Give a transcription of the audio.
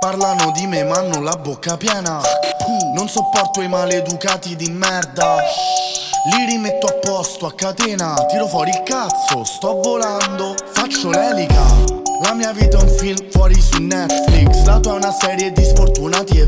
Parlano di me ma hanno la bocca piena. Non sopporto i maleducati di merda. Li rimetto a posto a catena. Tiro fuori il cazzo, sto volando. Faccio l'elica. La mia vita è un film fuori su Netflix. La tua è una serie di sfortunati.